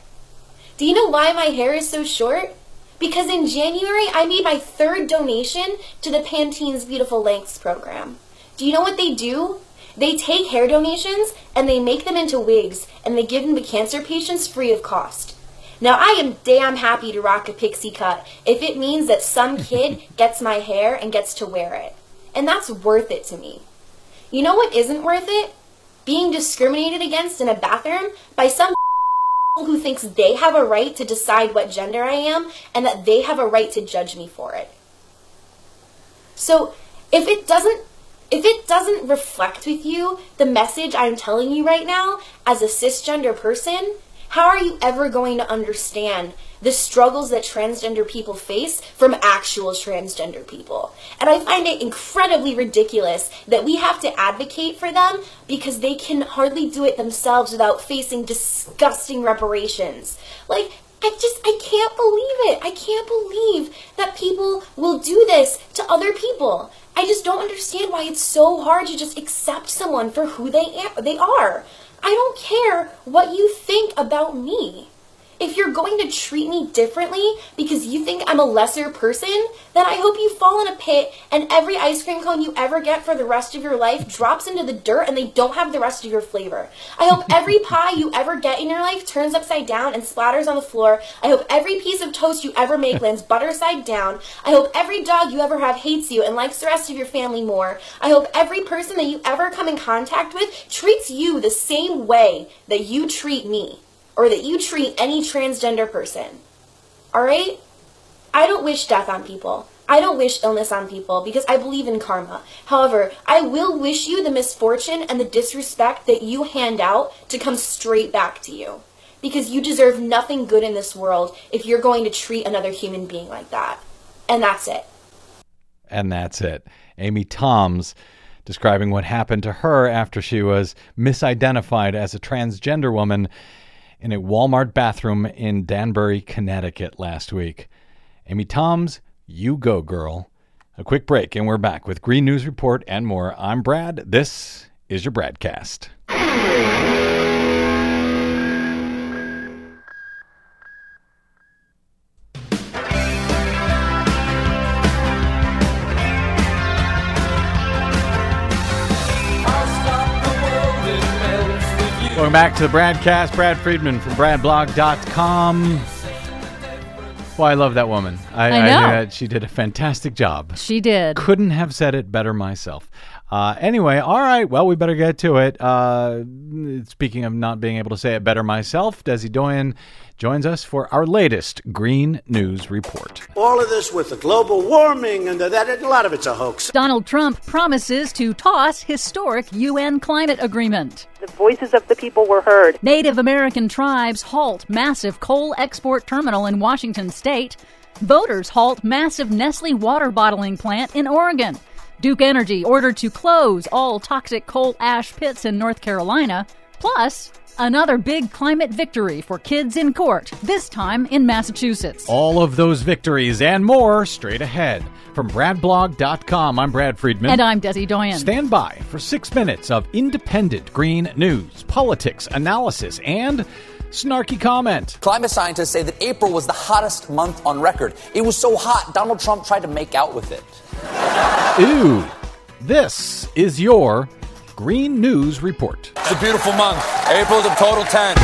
Do you know why my hair is so short because in January I made my third donation to the Pantene's Beautiful Lengths program. Do you know what they do? They take hair donations and they make them into wigs and they give them to cancer patients free of cost. Now I am damn happy to rock a pixie cut if it means that some (laughs) kid gets my hair and gets to wear it. And that's worth it to me. You know what isn't worth it? being discriminated against in a bathroom by some who thinks they have a right to decide what gender I am and that they have a right to judge me for it. So, if it doesn't if it doesn't reflect with you the message I'm telling you right now as a cisgender person, how are you ever going to understand the struggles that transgender people face from actual transgender people? And I find it incredibly ridiculous that we have to advocate for them because they can hardly do it themselves without facing disgusting reparations. Like, I just, I can't believe it. I can't believe that people will do this to other people. I just don't understand why it's so hard to just accept someone for who they am, they are. I don't care what you think about me. If you're going to treat me differently because you think I'm a lesser person, then I hope you fall in a pit and every ice cream cone you ever get for the rest of your life drops into the dirt and they don't have the rest of your flavor. I hope every (laughs) pie you ever get in your life turns upside down and splatters on the floor. I hope every piece of toast you ever make lands butter side down. I hope every dog you ever have hates you and likes the rest of your family more. I hope every person that you ever come in contact with treats you the same way that you treat me or that you treat any transgender person. Alright? I don't wish death on people. I don't wish illness on people because I believe in karma. However, I will wish you the misfortune and the disrespect that you hand out to come straight back to you. Because you deserve nothing good in this world if you're going to treat another human being like that. And that's it. And that's it. Amy Toms describing what happened to her after she was misidentified as a transgender woman in a Walmart bathroom in Danbury, Connecticut last week. Amy Toms, you go, girl. A quick break, and we're back with Green News Report and more. I'm Brad. This is your BradCast. Welcome back to the BradCast. Brad Friedman from BradBlog.com. Well, I love that woman. I, I know. knew that she did a fantastic job. She did. Couldn't have said it better myself. Uh, anyway, all right. Well, we better get to it. Uh, speaking of not being able to say it better myself, Desi Doyen joins us for our latest Green News Report. All of this with the global warming and the, that, a lot of it's a hoax. Donald Trump promises to toss historic UN climate agreement. The voices of the people were heard. Native American tribes halt massive coal export terminal in Washington state. Voters halt massive Nestle water bottling plant in Oregon. Duke Energy ordered to close all toxic coal ash pits in North Carolina. Plus, another big climate victory for kids in court, this time in Massachusetts. All of those victories and more straight ahead. From BradBlog.com, I'm Brad Friedman. And I'm Desi Doyen. Stand by for six minutes of independent green news, politics, analysis, and snarky comment. Climate scientists say that April was the hottest month on record. It was so hot, Donald Trump tried to make out with it. Ooh, this is your Green News Report. It's a beautiful month. April's a total 10.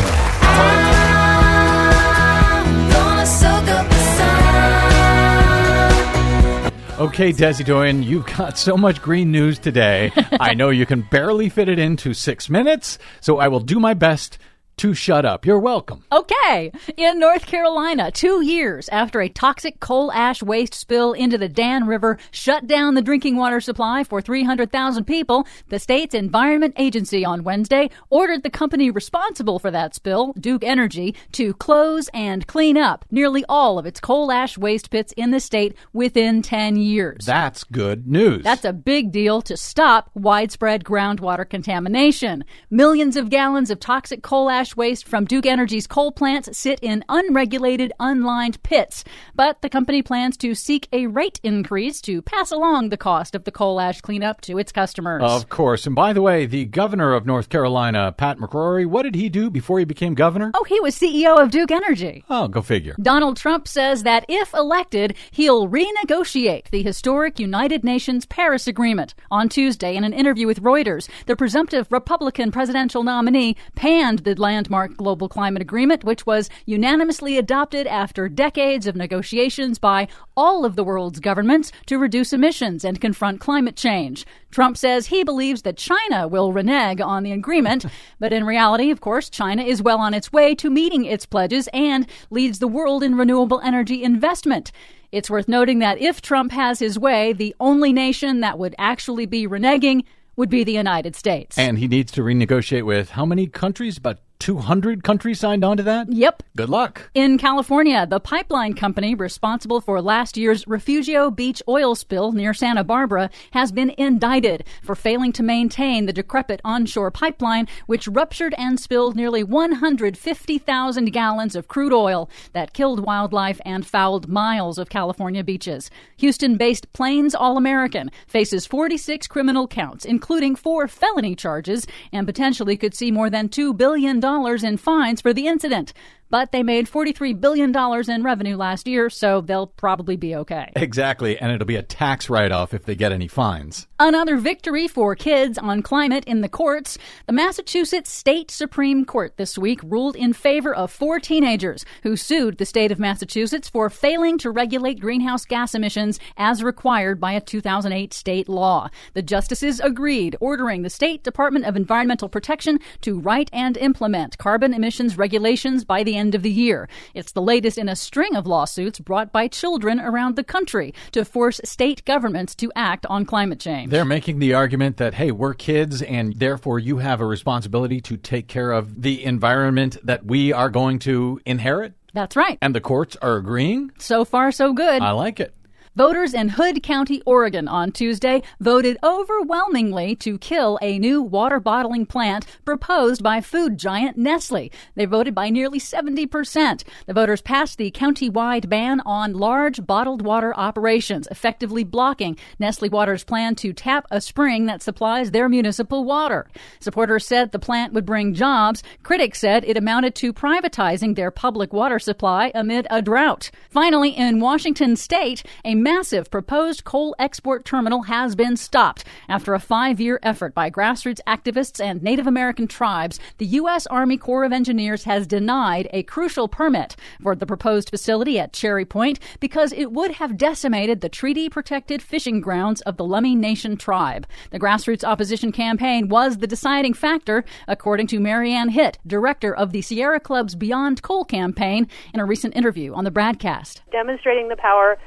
Okay, Desi Doyen, you've got so much green news today. (laughs) I know you can barely fit it into six minutes, so I will do my best to shut up. You're welcome. Okay. In North Carolina, two years after a toxic coal ash waste spill into the Dan River shut down the drinking water supply for 300,000 people, the state's Environment Agency on Wednesday ordered the company responsible for that spill, Duke Energy, to close and clean up nearly all of its coal ash waste pits in the state within 10 years. That's good news. That's a big deal to stop widespread groundwater contamination. Millions of gallons of toxic coal ash waste from Duke Energy's coal plants sit in unregulated, unlined pits. But the company plans to seek a rate increase to pass along the cost of the coal ash cleanup to its customers. Of course. And by the way, the governor of North Carolina, Pat McCrory, what did he do before he became governor? oh, he was CEO of Duke Energy. Oh, go figure. Donald Trump says that if elected, he'll renegotiate the historic United Nations Paris Agreement. On Tuesday, in an interview with Reuters, the presumptive Republican presidential nominee panned the landmark global climate agreement, which was unanimously adopted after decades of negotiations by all of the world's governments to reduce emissions and confront climate change. Trump says he believes that China will renege on the agreement, (laughs) but in reality, of course, China is well on its way to meeting its pledges and leads the world in renewable energy investment. It's worth noting that if Trump has his way, the only nation that would actually be reneging would be the United States. And he needs to renegotiate with how many countries? About 200 countries signed on to that? Yep. Good luck. In California, the pipeline company responsible for last year's Refugio Beach oil spill near Santa Barbara has been indicted for failing to maintain the decrepit onshore pipeline, which ruptured and spilled nearly 150,000 gallons of crude oil that killed wildlife and fouled miles of California beaches. Houston based Plains All American faces 46 criminal counts, including four felony charges, and potentially could see more than $2 billion in fines for the incident. But they made $43 billion in revenue last year, so they'll probably be okay. Exactly, and it'll be a tax write off if they get any fines. Another victory for kids on climate in the courts. The Massachusetts State Supreme Court this week ruled in favor of four teenagers who sued the state of Massachusetts for failing to regulate greenhouse gas emissions as required by a 2008 state law. The justices agreed, ordering the State Department of Environmental Protection to write and implement carbon emissions regulations by the end of the year. It's the latest in a string of lawsuits brought by children around the country to force state governments to act on climate change. They're making the argument that, hey, we're kids and therefore you have a responsibility to take care of the environment that we are going to inherit. That's right. And the courts are agreeing. So far, so good. I like it. Voters in Hood County, Oregon on Tuesday voted overwhelmingly to kill a new water bottling plant proposed by food giant Nestle. They voted by nearly 70%. The voters passed the county-wide ban on large bottled water operations, effectively blocking Nestle Water's plan to tap a spring that supplies their municipal water. Supporters said the plant would bring jobs. Critics said it amounted to privatizing their public water supply amid a drought. Finally, in Washington state, a massive proposed coal export terminal has been stopped. After a five year effort by grassroots activists and Native American tribes, the U.S. Army Corps of Engineers has denied a crucial permit for the proposed facility at Cherry Point because it would have decimated the treaty protected fishing grounds of the Lummi Nation tribe. The grassroots opposition campaign was the deciding factor, according to Mary Anne Hitt, director of the Sierra Club's Beyond Coal campaign, in a recent interview on the BradCast. Demonstrating the power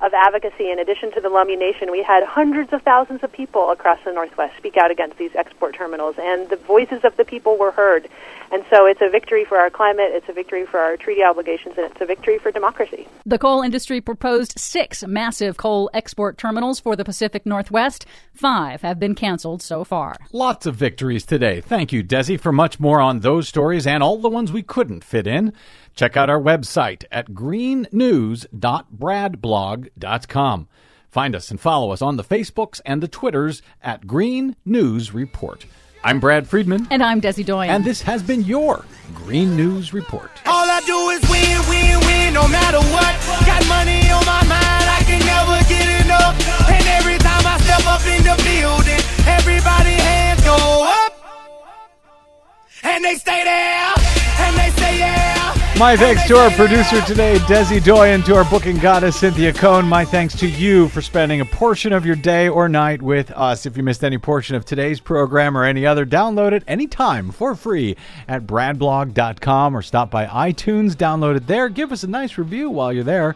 of advocacy. In addition to the Lummi Nation, we had hundreds of thousands of people across the Northwest speak out against these export terminals, and the voices of the people were heard. And so it's a victory for our climate, it's a victory for our treaty obligations, and it's a victory for democracy. The coal industry proposed six massive coal export terminals for the Pacific Northwest. Five have been canceled so far. Lots of victories today. Thank you, Desi, for much more on those stories and all the ones we couldn't fit in. Check out our website at greennews.bradblog.com. Find us and follow us on the Facebooks and the Twitters at Green News Report. I'm Brad Friedman. And I'm Desi Doyen. And this has been your Green News Report. All I do is win, win, win, no matter what. Got money on my mind, I can never get enough. And every time I step up in the building, everybody hands go up. And they stay there, My thanks to our producer today, Desi Doyen, to our booking goddess, Cynthia Cohn. My thanks to you for spending a portion of your day or night with us. If you missed any portion of today's program or any other, download it anytime for free at bradblog.com or stop by iTunes, download it there. Give us a nice review while you're there.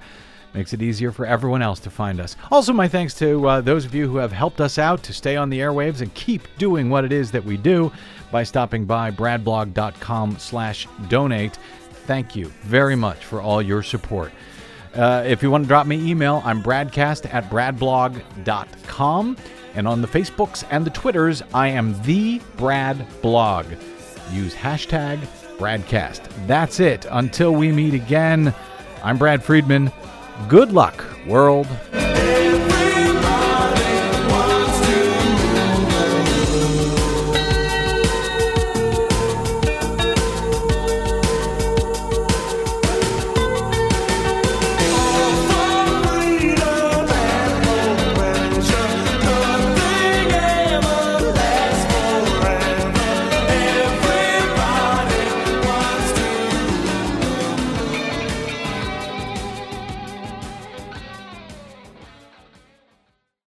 Makes it easier for everyone else to find us. Also, my thanks to uh, those of you who have helped us out to stay on the airwaves and keep doing what it is that we do by stopping by bradblog.com slash donate thank you very much for all your support. Uh, if you want to drop me email, I'm bradcast at bradblog.com. And on the Facebooks and the Twitters, I am the Brad Blog. Use hashtag Bradcast. That's it. Until we meet again, I'm Brad Friedman. Good luck, world.